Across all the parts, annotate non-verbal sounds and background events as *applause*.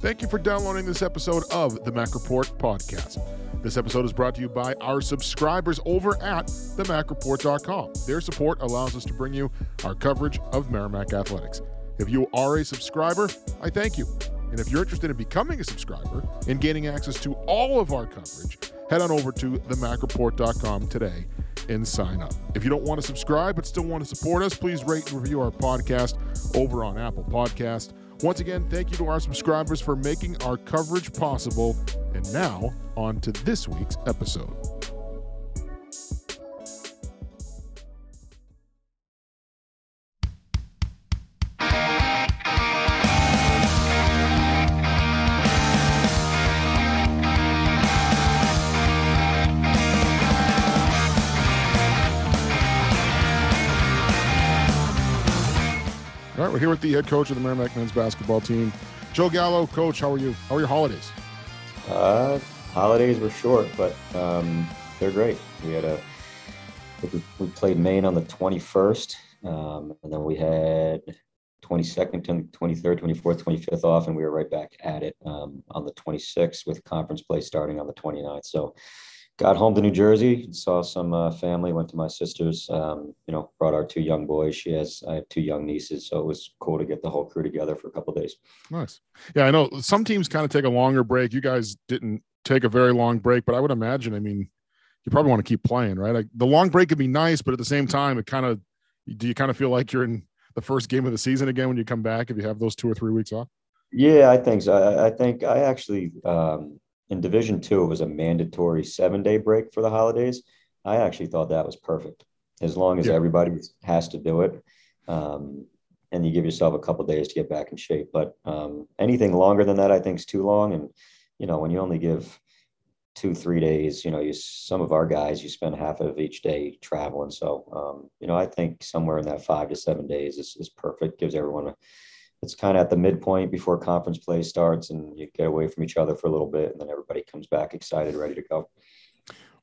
Thank you for downloading this episode of the Mack Report podcast. This episode is brought to you by our subscribers over at themackreport.com. Their support allows us to bring you our coverage of Merrimack Athletics. If you are a subscriber, I thank you. And if you're interested in becoming a subscriber and gaining access to all of our coverage, head on over to themackreport.com today and sign up. If you don't want to subscribe but still want to support us, please rate and review our podcast over on Apple Podcast once again, thank you to our subscribers for making our coverage possible. And now, on to this week's episode. We're here with the head coach of the Merrimack men's basketball team, Joe Gallo. Coach, how are you? How are your holidays? Uh, holidays were short, but um, they're great. We had a we played Maine on the 21st, um, and then we had 22nd, 23rd, 24th, 25th off, and we were right back at it um, on the 26th with conference play starting on the 29th. So got home to New Jersey, saw some uh, family, went to my sister's, um, you know, brought our two young boys. She has, I have two young nieces. So it was cool to get the whole crew together for a couple days. Nice. Yeah. I know some teams kind of take a longer break. You guys didn't take a very long break, but I would imagine, I mean, you probably want to keep playing, right? Like the long break could be nice, but at the same time, it kind of, do you kind of feel like you're in the first game of the season again when you come back if you have those two or three weeks off? Yeah, I think so. I, I think I actually, um, in Division Two, it was a mandatory seven day break for the holidays. I actually thought that was perfect, as long as yeah. everybody has to do it, um, and you give yourself a couple days to get back in shape. But um, anything longer than that, I think, is too long. And you know, when you only give two, three days, you know, you some of our guys, you spend half of each day traveling. So, um, you know, I think somewhere in that five to seven days is, is perfect. Gives everyone a it's kind of at the midpoint before conference play starts and you get away from each other for a little bit and then everybody comes back excited ready to go.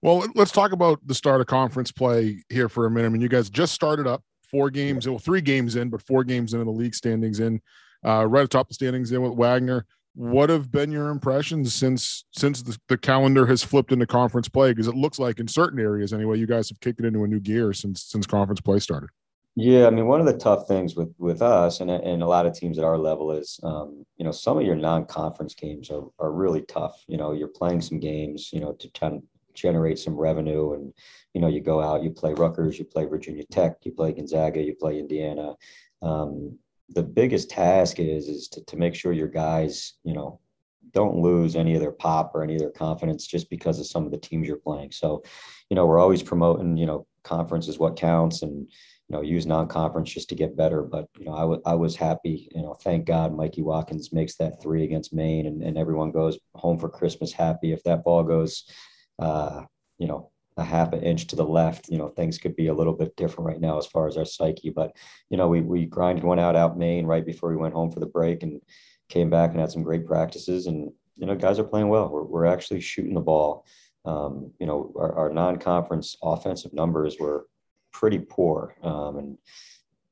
Well let's talk about the start of conference play here for a minute. I mean you guys just started up four games well three games in but four games in the league standings in uh, right atop the standings in with wagner. What have been your impressions since since the, the calendar has flipped into conference play? Because it looks like in certain areas anyway you guys have kicked it into a new gear since since conference play started yeah, I mean, one of the tough things with with us and and a lot of teams at our level is, um, you know, some of your non-conference games are are really tough. You know, you're playing some games, you know, to ten, generate some revenue, and you know, you go out, you play Rutgers, you play Virginia Tech, you play Gonzaga, you play Indiana. Um, the biggest task is is to, to make sure your guys, you know, don't lose any of their pop or any of their confidence just because of some of the teams you're playing. So, you know, we're always promoting, you know, conference is what counts and you know, use non-conference just to get better. But you know, I, was happy. You know, thank God Mikey Watkins makes that three against Maine, and, and everyone goes home for Christmas happy. If that ball goes, uh, you know, a half an inch to the left, you know, things could be a little bit different right now as far as our psyche. But you know, we we grinded one out out Maine right before we went home for the break, and came back and had some great practices. And you know, guys are playing well. We're we're actually shooting the ball. Um, you know, our, our non-conference offensive numbers were pretty poor. Um, and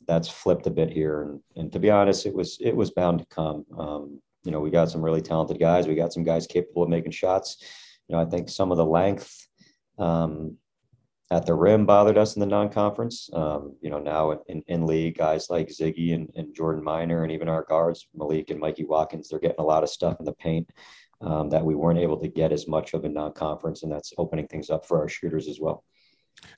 that's flipped a bit here. And, and to be honest, it was it was bound to come. Um, you know, we got some really talented guys. We got some guys capable of making shots. You know, I think some of the length um, at the rim bothered us in the non-conference. Um, you know, now in, in league, guys like Ziggy and, and Jordan Minor, and even our guards Malik and Mikey Watkins, they're getting a lot of stuff in the paint um, that we weren't able to get as much of in non-conference, and that's opening things up for our shooters as well.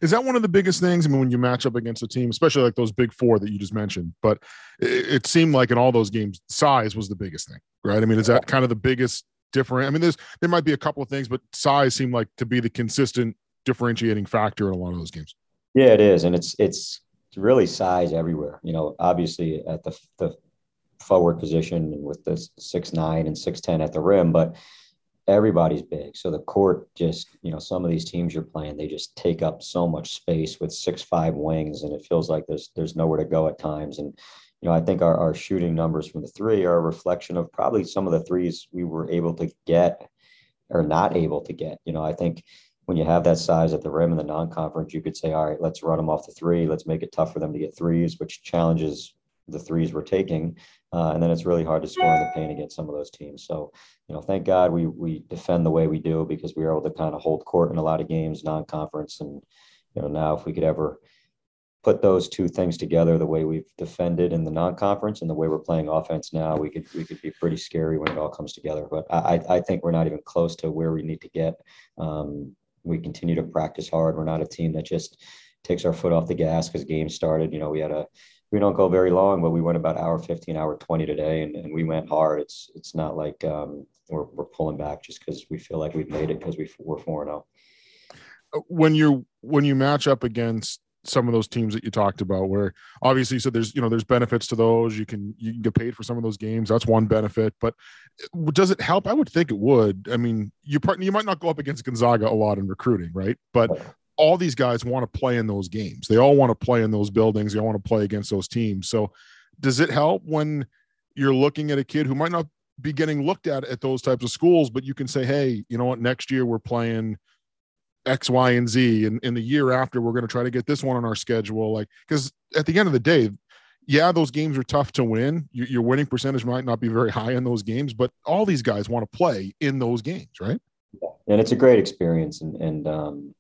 Is that one of the biggest things? I mean, when you match up against a team, especially like those big four that you just mentioned, but it, it, seemed like in all those games, size was the biggest thing, right? I mean, is that kind of the biggest different? I mean, there's there might be a couple of things, but size seemed like to be the consistent differentiating factor in a lot of those games. Yeah, it is, and it's it's really size everywhere. You know, obviously at the the forward position with the six nine and six ten at the rim, but everybody's big. So the court just, you know, some of these teams you're playing, they just take up so much space with six five wings, and it feels like there's there's nowhere to go at times. And you know, I think our, our shooting numbers from the three are a reflection of probably some of the threes we were able to get or not able to get. You know, I think when you have that size at the rim in the non-conference, you could say, all right, let's run them off the three. Let's make it tough for them to get threes, which challenges the threes we're taking, uh, and then it's really hard to score in the paint against some of those teams. So, you know, thank God we we defend the way we do because we are able to kind of hold court in a lot of games, non-conference, and you know now if we could ever put those two things together the way we've defended in the non-conference and the way we're playing offense now we could we could be pretty scary when it all comes together. But i i think we're not even close to where we need to get. Um, we continue to practice hard. We're not a team that just takes our foot off the gas because games started. You know we had a we don't go very long but we went about hour 15 hour 20 today and, and we went hard. It's it's not like um, we're, we're pulling back just because we feel like we've made it because we, we're 4-0 when you when you match up against some of those teams that you talked about where obviously so there's you know there's benefits to those. You can you can get paid for some of those games. That's one benefit but does it help? I would think it would. I mean you part you might not go up against gonzaga a lot in recruiting right? But all these guys want to play in those games they all want to play in those buildings they all want to play against those teams so does it help when you're looking at a kid who might not be getting looked at at those types of schools but you can say hey you know what next year we're playing X, Y, and Z. And in the year after, we're going to try to get this one on our schedule. Like, because at the end of the day, yeah, those games are tough to win. Your, your, winning percentage might not be very high in those games, but all these guys want to play in those games, right? Yeah. And it's a great experience. And, and um,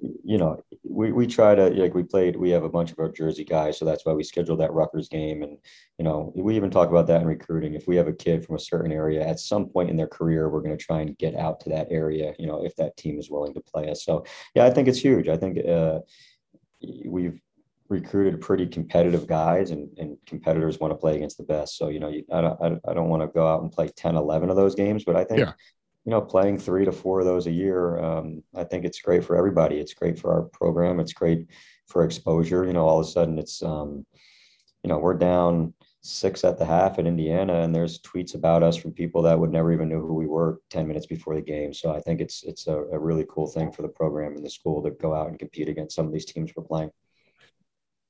you know, we, we try to like we played. We have a bunch of our Jersey guys, so that's why we scheduled that Rutgers game. And you know, we even talk about that in recruiting. If we have a kid from a certain area, at some point in their career, we're going to try and get out to that area. You know, if that team is willing to play us. So yeah, I think it's huge. I think uh, we've recruited pretty competitive guys and, and competitors want to play against the best. So, you know, you, I don't, I don't want to go out and play 10, 11 of those games, but I think yeah you know, playing three to four of those a year, um, I think it's great for everybody. It's great for our program. It's great for exposure. You know, all of a sudden it's, um, you know, we're down six at the half in Indiana, and there's tweets about us from people that would never even know who we were 10 minutes before the game. So I think it's it's a, a really cool thing for the program and the school to go out and compete against some of these teams we're playing.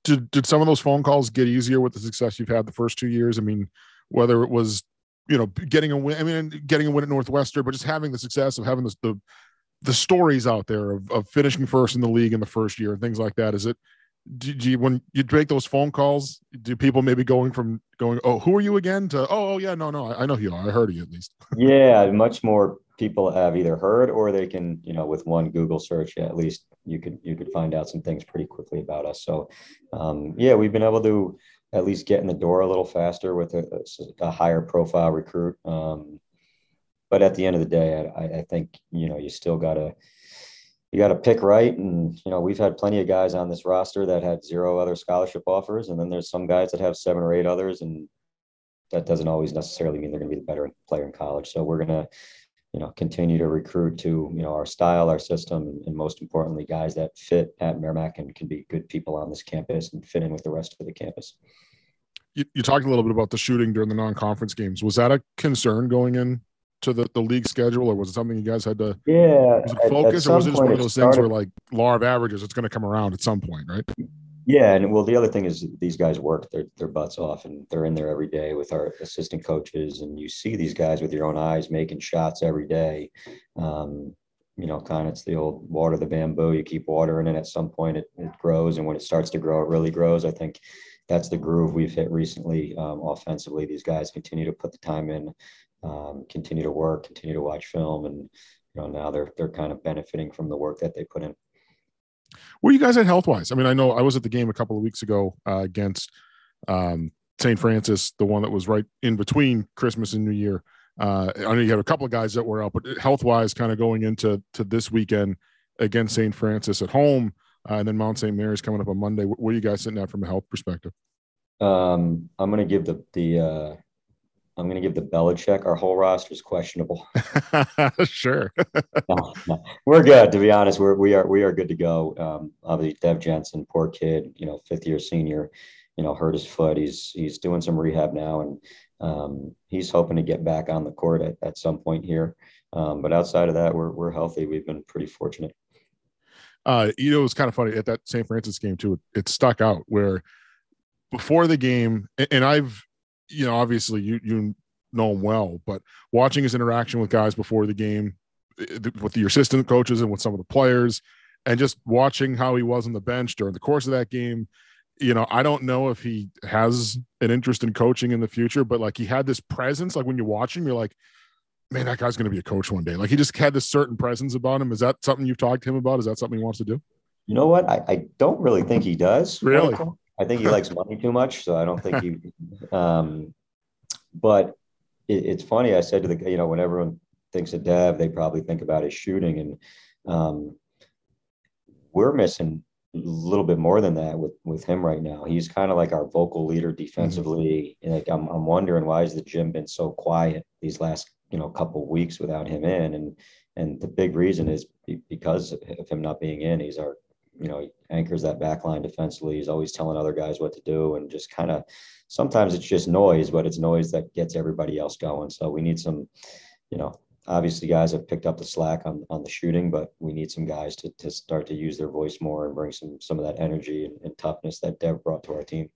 Did, did some of those phone calls get easier with the success you've had the first two years? I mean, whether it was you know, getting a win. I mean, getting a win at Northwestern, but just having the success of having the the, the stories out there of, of finishing first in the league in the first year and things like that. Is it? Do, do you, when you make those phone calls, do people maybe going from going, oh, who are you again? To oh, oh yeah, no, no, I, I know who you are. I heard of you at least. *laughs* yeah, much more people have either heard or they can, you know, with one Google search, at least you could you could find out some things pretty quickly about us. So, um, yeah, we've been able to at least get in the door a little faster with a, a higher profile recruit. Um, but at the end of the day, I, I think you know you still gotta you got to pick right. And, you know, we've had plenty of guys on this roster that had zero other scholarship offers. And then there's some guys that have seven or eight others. And that doesn't always necessarily mean they're going to be the better player in college. So we're to, you know, continue to recruit to, you know, our style, our system, and, most importantly, guys that fit at Merrimack and can be good people on this campus and fit in with the rest of the campus you, you talked a little bit about the shooting during the non-conference games. Was that a concern going in to the, the league schedule, or was it something you guys had to yeah focus, or was it just one of those things where like law of averages, it's going to come around at some point, right? Yeah, and well, the other thing is these guys work their their butts off, and they're in there every day with our assistant coaches, and you see these guys with your own eyes making shots every day. Um, you know, kind of it's the old water the bamboo. You keep watering it. At some point, it, it grows, and when it starts to grow, it really grows. I think that's the groove we've hit recently um, offensively. These guys continue to put the time in, um, continue to work, continue to watch film, and you know now they're they're kind of benefiting from the work that they put in. Where you guys at health wise? I mean, I know I was at the game a couple of weeks ago uh, against um, St. Francis, the one that was right in between Christmas and New Year. Uh, I know you had a couple of guys that were out, but health wise, kind of going into to this weekend against St. Francis at home. Uh, and then Mount St. Mary's coming up on Monday. What are you guys sitting at from a health perspective? Um, I'm going to give the the uh, I'm going to give the Belichick. Our whole roster is questionable. *laughs* sure. no, no. We're good, to be honest. We're we are we are good to go. Um, obviously, Dev Jensen, poor kid, you know, fifth year senior, you know, hurt his foot. He's he's doing some rehab now, and um, he's hoping to get back on the court at, at some point here. Um, but outside of that, we're we're healthy. We've been pretty fortunate uh, you know, it was kind of funny at that St. Francis game too. It, it stuck out where before the game, and, and I've, you know, obviously you you know him well, but watching his interaction with guys before the game, eh, with the assistant coaches and with some of the players, and just watching how he was on the bench during the course of that game, you know, I don't know if he has an interest in coaching in the future, but like he had this presence. Like when you watch him, you're like, man, that guy's going to be a coach one day. Like he just had this certain presence about him. Is that something you've talked to him about? Is that something he wants to do? You know what? I, I don't really think he does. Really? I think he *laughs* likes money too much. So I don't think he, um, but it, it's funny. I said to the, you know, when everyone thinks of Dev, they probably think about his shooting and, um, we're missing a little bit more than that with with him right now. He's kind of like our vocal leader defensively. Mm-hmm. Like I'm I'm wondering why has the gym been so quiet these last you know couple weeks without him in, and and the big reason is because of him not being in. He's our you know he anchors that back line defensively. He's always telling other guys what to do, and just kind of sometimes it's just noise, but it's noise that gets everybody else going. So we need some, you know, obviously guys have picked up the slack on, on the shooting, but we need some guys to, to start to use their voice more and bring some some of that energy and, and toughness that Dev brought to our team.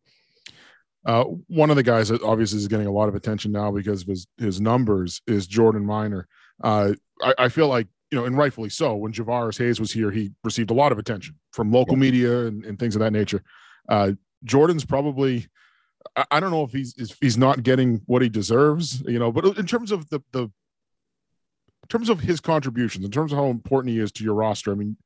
Uh, one of the guys that obviously is getting a lot of attention now because of his his numbers is Jordan Minor. Uh, I, I, feel like you know, and rightfully so. When Juvaris Hayes was here, he received a lot of attention from local media and, and, things of that nature. Uh, Jordan's probably. I, I don't know if he's if he's not getting what he deserves, you know. But in terms of the the in terms of his contributions, in terms of how important he is to your roster, I mean,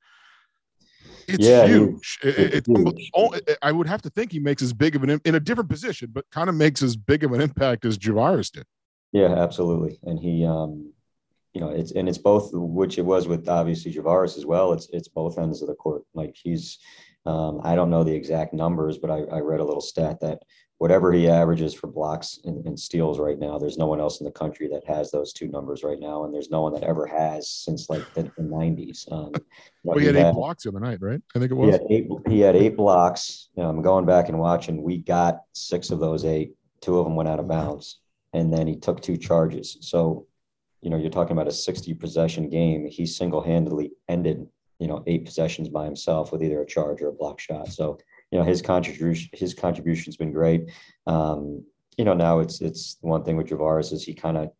it's yeah, huge. It's huge. It, I would have to think he makes as big of an in a different position, but kind of makes as big of an *laughs* impact as Juvaris did. Yeah, absolutely. And he, um, you know, it's and it's both, which it was with obviously Juvaris as well. It's it's both ends of the court. Like he's, um, I don't know the exact numbers, but I, I read a little stat that whatever he averages for blocks and, and, steals right now, there's no one else in the country that has those two numbers right now, and there's no one that ever has since like the, the 90s. Um, well, he had, had eight blocks the other night, right? I think it was. He had eight, he had eight blocks. I'm going back and watching. We got six of those eight. Two of them went out of bounds, and then he took two charges. So, you know, you're talking about a 60 possession game. He single handedly ended, you know, eight possessions by himself with either a charge or a block shot. So you know his contribution his contribution's been great. Um, you know now it's it's one thing with Juvaris is he kind of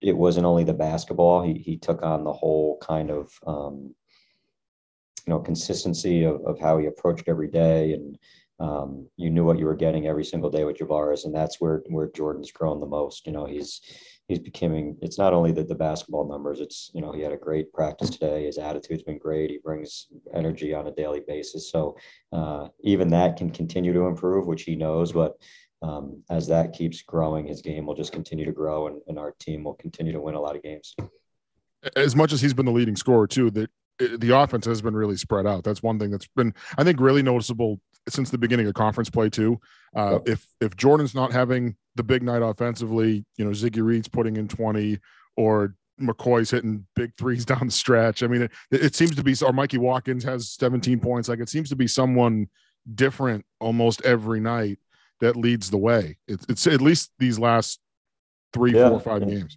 it wasn't only the basketball he he took on the whole kind of um, you know consistency of, of how he approached every day and um, you knew what you were getting every single day with Juvaris and that's where where Jordan's grown the most you know he's he's becoming it's not only that the basketball numbers it's you know he had a great practice today. His attitude's been great. He brings energy on a daily basis. So uh, even that can continue to improve which he knows but um, as that keeps growing his game will just continue to grow and, and our team will continue to win a lot of games. As much as he's been the leading scorer too that the offense has been really spread out. That's one thing that's been i think really noticeable since the beginning of conference play too uh, if if jordan's not having the big night offensively. You know, Ziggy Reed's putting in 20 or McCoy's hitting big threes *laughs* down the stretch. I mean, it, it seems to be, or Mikey Watkins has 17 points. Like it seems to be someone different almost every night that leads the way. It's, it's at least these last three, yeah, four, five games.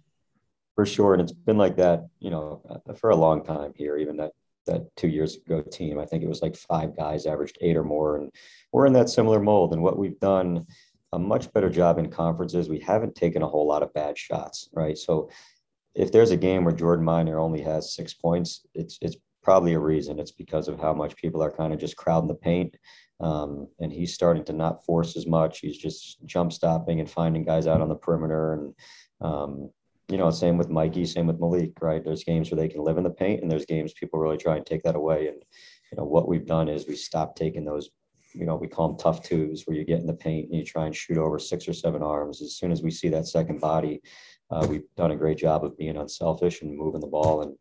For sure. And it's been like that, you know, for a long time here, even that, that two years ago team, I think it was like five guys averaged eight or more. And we're in that similar mold. And what we've done a much better job in conferences. We haven't taken a whole lot of bad shots, right? So if there's a game where Jordan Minor only has six points, it's it's probably a reason. It's because of how much people are kind of just crowding the paint. Um, and he's starting to not force as much. He's just jump stopping and finding guys out on the perimeter. And, um, you know, same with Mikey, same with Malik, right? There's games where they can live in the paint, and there's games people really try and take that away. And, you know, what we've done is we stopped taking those you know, we call them tough twos, where you get in the paint and you try and shoot over six or seven arms. As soon as we see that second body, uh, we've done a great job of being unselfish and moving the ball and,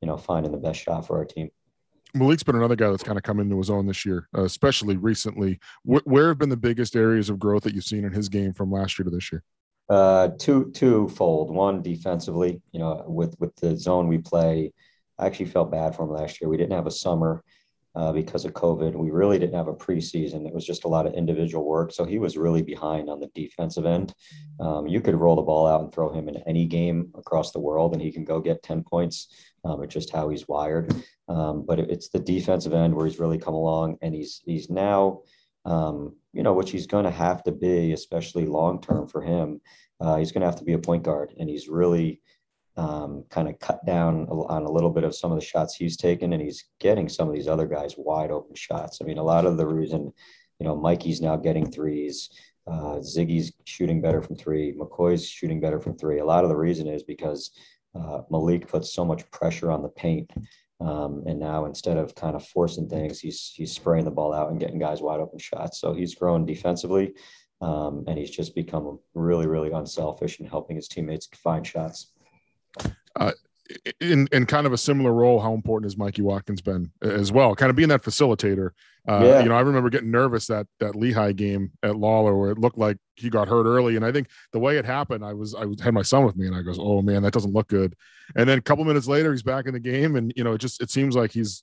you know, finding the best shot for our team. Malik's been another guy that's kind of come into his own this year, uh, especially recently. Wh- where have been the biggest areas of growth that you've seen in his game from last year to this year? Uh, two twofold. One defensively, you know, with with the zone we play, I actually felt bad for him last year. We didn't have a summer uh, because of COVID. We really didn't have a preseason. It was just a lot of individual work. So he was really behind on the defensive end. Um, you could roll the ball out and throw him in any game across the world, and he can go get 10 points. Um, it's just how he's wired. Um, but it's the defensive end where he's really come along, and he's he's now, um, you know, which he's going to have to be, especially long term for him. Uh, he's going to have to be a point guard, and he's really um, kind of cut down on a little bit of some of the shots he's taken, and he's getting some of these other guys wide open shots. I mean, a lot of the reason, you know, Mikey's now getting threes. Uh, Ziggy's shooting better from three. McCoy's shooting better from three. A lot of the reason is because uh, Malik puts so much pressure on the paint. Um, and now instead of kind of forcing things, he's he's spraying the ball out and getting guys wide open shots. So he's grown defensively, um, and he's just become really, really unselfish and helping his teammates find shots. Uh, in in kind of a similar role, how important has Mikey Watkins been as well? Kind of being that facilitator. Uh, yeah. You know, I remember getting nervous that that Lehigh game at Lawler where it looked like he got hurt early, and I think the way it happened, I was I had my son with me, and I goes, "Oh man, that doesn't look good." And then a couple minutes later, he's back in the game, and you know, it just it seems like he's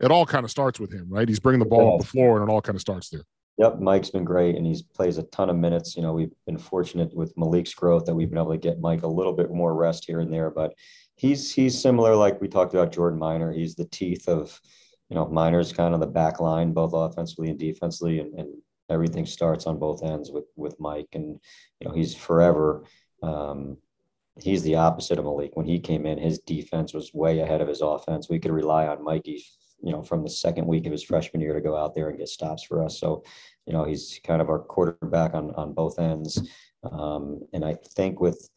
it all kind of starts with him, right? He's bringing the ball yeah. up the floor, and it all kind of starts there. Yep, Mike's been great, and he's plays a ton of minutes. You know, we've been fortunate with Malik's growth that we've been able to get Mike a little bit more rest here and there, but he's he's similar like we talked about Jordan Minor. He's the teeth of you know Minor's kind of the back line both offensively and defensively, and, and everything starts on both ends with with Mike. And you know he's forever. Um, he's the opposite of Malik. When he came in, his defense was way ahead of his offense. We could rely on Mikey, you know, from the second week of his freshman year to go out there and get stops for us. So, you know, he's kind of our quarterback on on both ends. Um, and I think with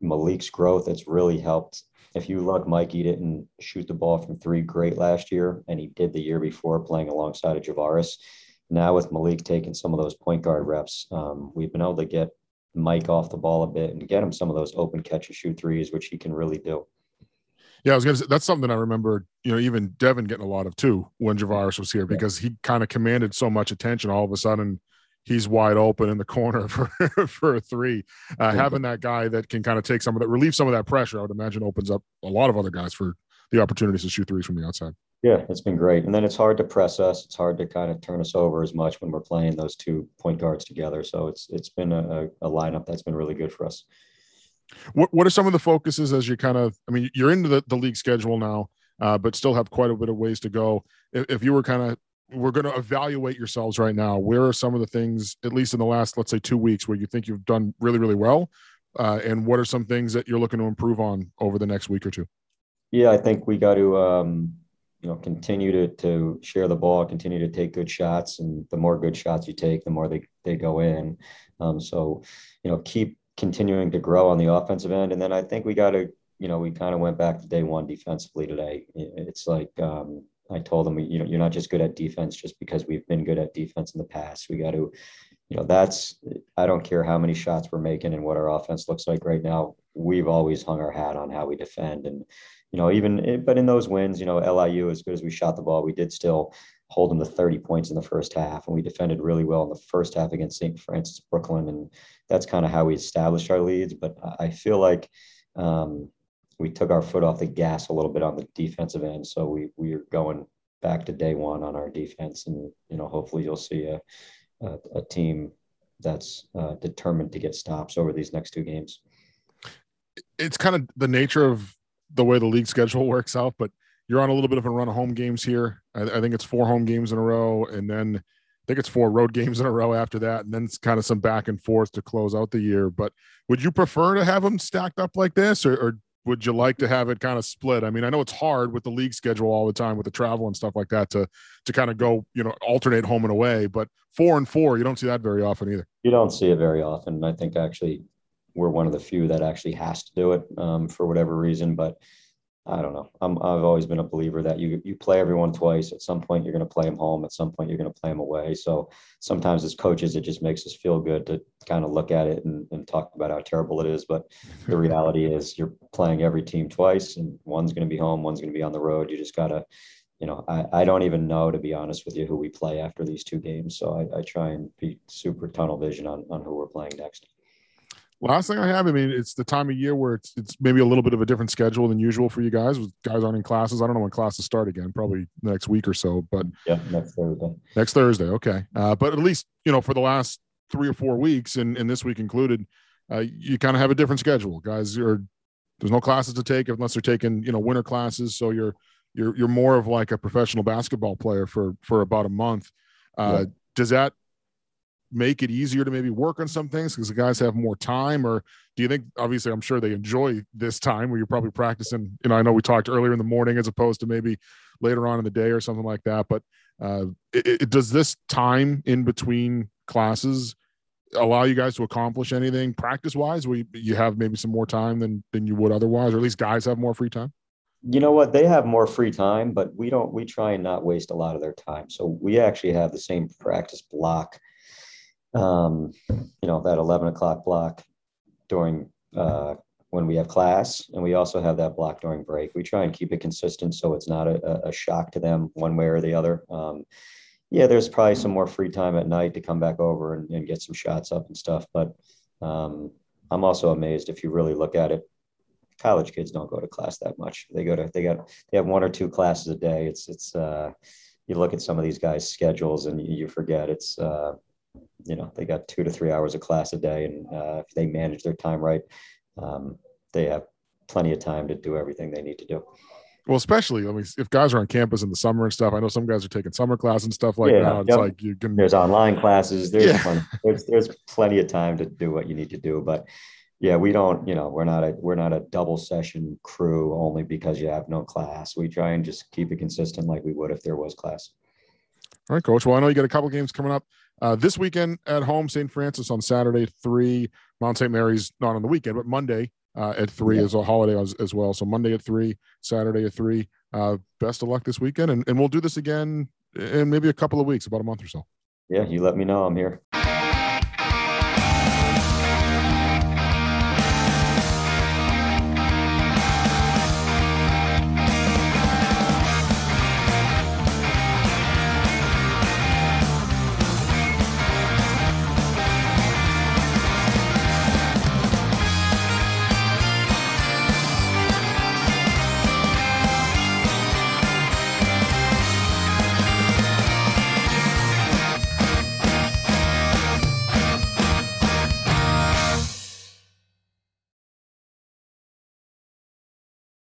Malik's growth, it's really helped. If you look, Mike, Mikey didn't shoot the ball from three great last year, and he did the year before playing alongside of Juvaris. Now with Malik taking some of those point guard reps, um, we've been able to get Mike off the ball a bit and get him some of those open catch and shoot threes, which he can really do. Yeah, I was gonna say that's something I remember, you know, even Devin getting a lot of too when Juvaris was here because he kind of commanded so much attention all of a sudden he's wide open in the corner *laughs* for for a three. Uh, having that guy that can kind of take some of that, relieve some of that pressure, I would imagine opens up a lot of other guys for the opportunities to shoot threes from the outside. Yeah, it's been great. And then it's hard to press us. It's hard to kind of turn us over as much when we're playing those two point guards together. So it's it's been a, a lineup that's been really good for us. What what are some of the focuses as you kind of? I mean, you're into the, the league schedule now, uh, but still have quite a bit of ways to go. If, if you were kind of we're going to evaluate yourselves right now. Where are some of the things, at least in the last, let's say, two weeks, where you think you've done really, really well? Uh, and what are some things that you're looking to improve on over the next week or two? Yeah, I think we got to, um, you know, continue to to share the ball, continue to take good shots, and the more good shots you take, the more they they go in. Um, so, you know, keep continuing to grow on the offensive end, and then I think we got to, you know, we kind of went back to day one defensively today. It's like um, I told them, you know, you're not just good at defense just because we've been good at defense in the past. We got to, you know, that's, I don't care how many shots we're making and what our offense looks like right now. We've always hung our hat on how we defend. And, you know, even, but in those wins, you know, LIU, as good as we shot the ball, we did still hold them to 30 points in the first half. And we defended really well in the first half against St. Francis Brooklyn. And that's kind of how we established our leads. But I feel like, um, we took our foot off the gas a little bit on the defensive end. So we we are going back to day one on our defense, and you know hopefully you'll see a a, a team that's uh, determined to get stops over these next two games. It's kind of the nature of the way the league schedule *laughs* works out, but you're on a little bit of a run of home games here. I, I think it's four home games in a row, and then I think it's four road *laughs* games in a row after that, and then it's kind of some back and forth to close out the year. But would you prefer to have them stacked up like this, or, or would you like to have it kind of split? I mean, I know it's hard with the league schedule all the time with the travel and stuff like that to to kind of go, you know, alternate home and away. But four and four, you don't see that very often either. You don't see it very often. I think actually we're one of the few that actually has to do it um, for whatever reason. But I don't know. I'm, I've always been a believer that you you play everyone twice. At some point, you're going to play them home. At some point, you're going to play them away. So sometimes as coaches, it just makes us feel good to kind of look at it and, and talk about how terrible it is. But the *laughs* reality is, you're playing every team twice, and one's going to be home, one's going to be on the road. You just got to, you know, I, I don't even know to be honest with you who we play after these two games. So I, I try and be super tunnel vision on on who we're playing next. Last thing I have, I mean, it's the time of year where it's it's maybe a little bit of a different schedule than usual for you guys. Guys aren't in classes. I don't know when classes start again. Probably next week or so. But yeah, next Thursday. Next Thursday. Okay. Uh, but at least you know for the last three or four weeks, and, and this week included, uh, you kind of have a different schedule. Guys are there's no classes to take unless they're taking you know winter classes. So you're you're you're more of like a professional basketball player for for about a month. Uh, yeah. Does that make it easier to maybe work on some things because the guys have more time? Or do you think, obviously, I'm sure they enjoy this time where you're probably practicing? You know, I know we talked earlier in the morning as opposed to maybe later on in the day or something like that. But uh, it, it, does this time in between classes allow you guys to accomplish anything practice wise where you, you have maybe some more time than than you would otherwise, or at least guys have more free time? you know what they have more free time but we don't we try and not waste a lot of their time so we actually have the same practice block um you know that 11 o'clock block during uh when we have class and we also have that block during break we try and keep it consistent so it's not a, a shock to them one way or the other um yeah there's probably some more free time at night to come back over and, and get some shots up and stuff but um i'm also amazed if you really look at it college kids don't go to class that much. They go to they got they have one or two classes a day. It's it's uh, you look at some of these guys' schedules and you forget it's uh, you know they got two to three hours of class a day, and uh, if they manage their time right, um, they have plenty of time to do everything they need to do. Well, especially I mean, if guys are on campus in the summer and stuff, I know some guys are taking summer class and stuff like yeah, that. It's yep. like you can. There's online classes. There's yeah. plenty, there's there's plenty of time to do what you need to do, but yeah, we don't, you know, we're not a we're not a double session crew only because you have no class. We try and just keep it consistent like we would if there was class. All right, coach. Well, I know you got a couple games coming up uh, this weekend at home. St. Francis on Saturday, three. Mount St. Mary's not on the weekend, but Monday uh, at three yeah. is a holiday as, as, well. So Monday at three, Saturday at three. Uh, best of luck this weekend, and, and we'll do this again in maybe a couple of weeks, about a month or so. Yeah, you let me know. I'm here.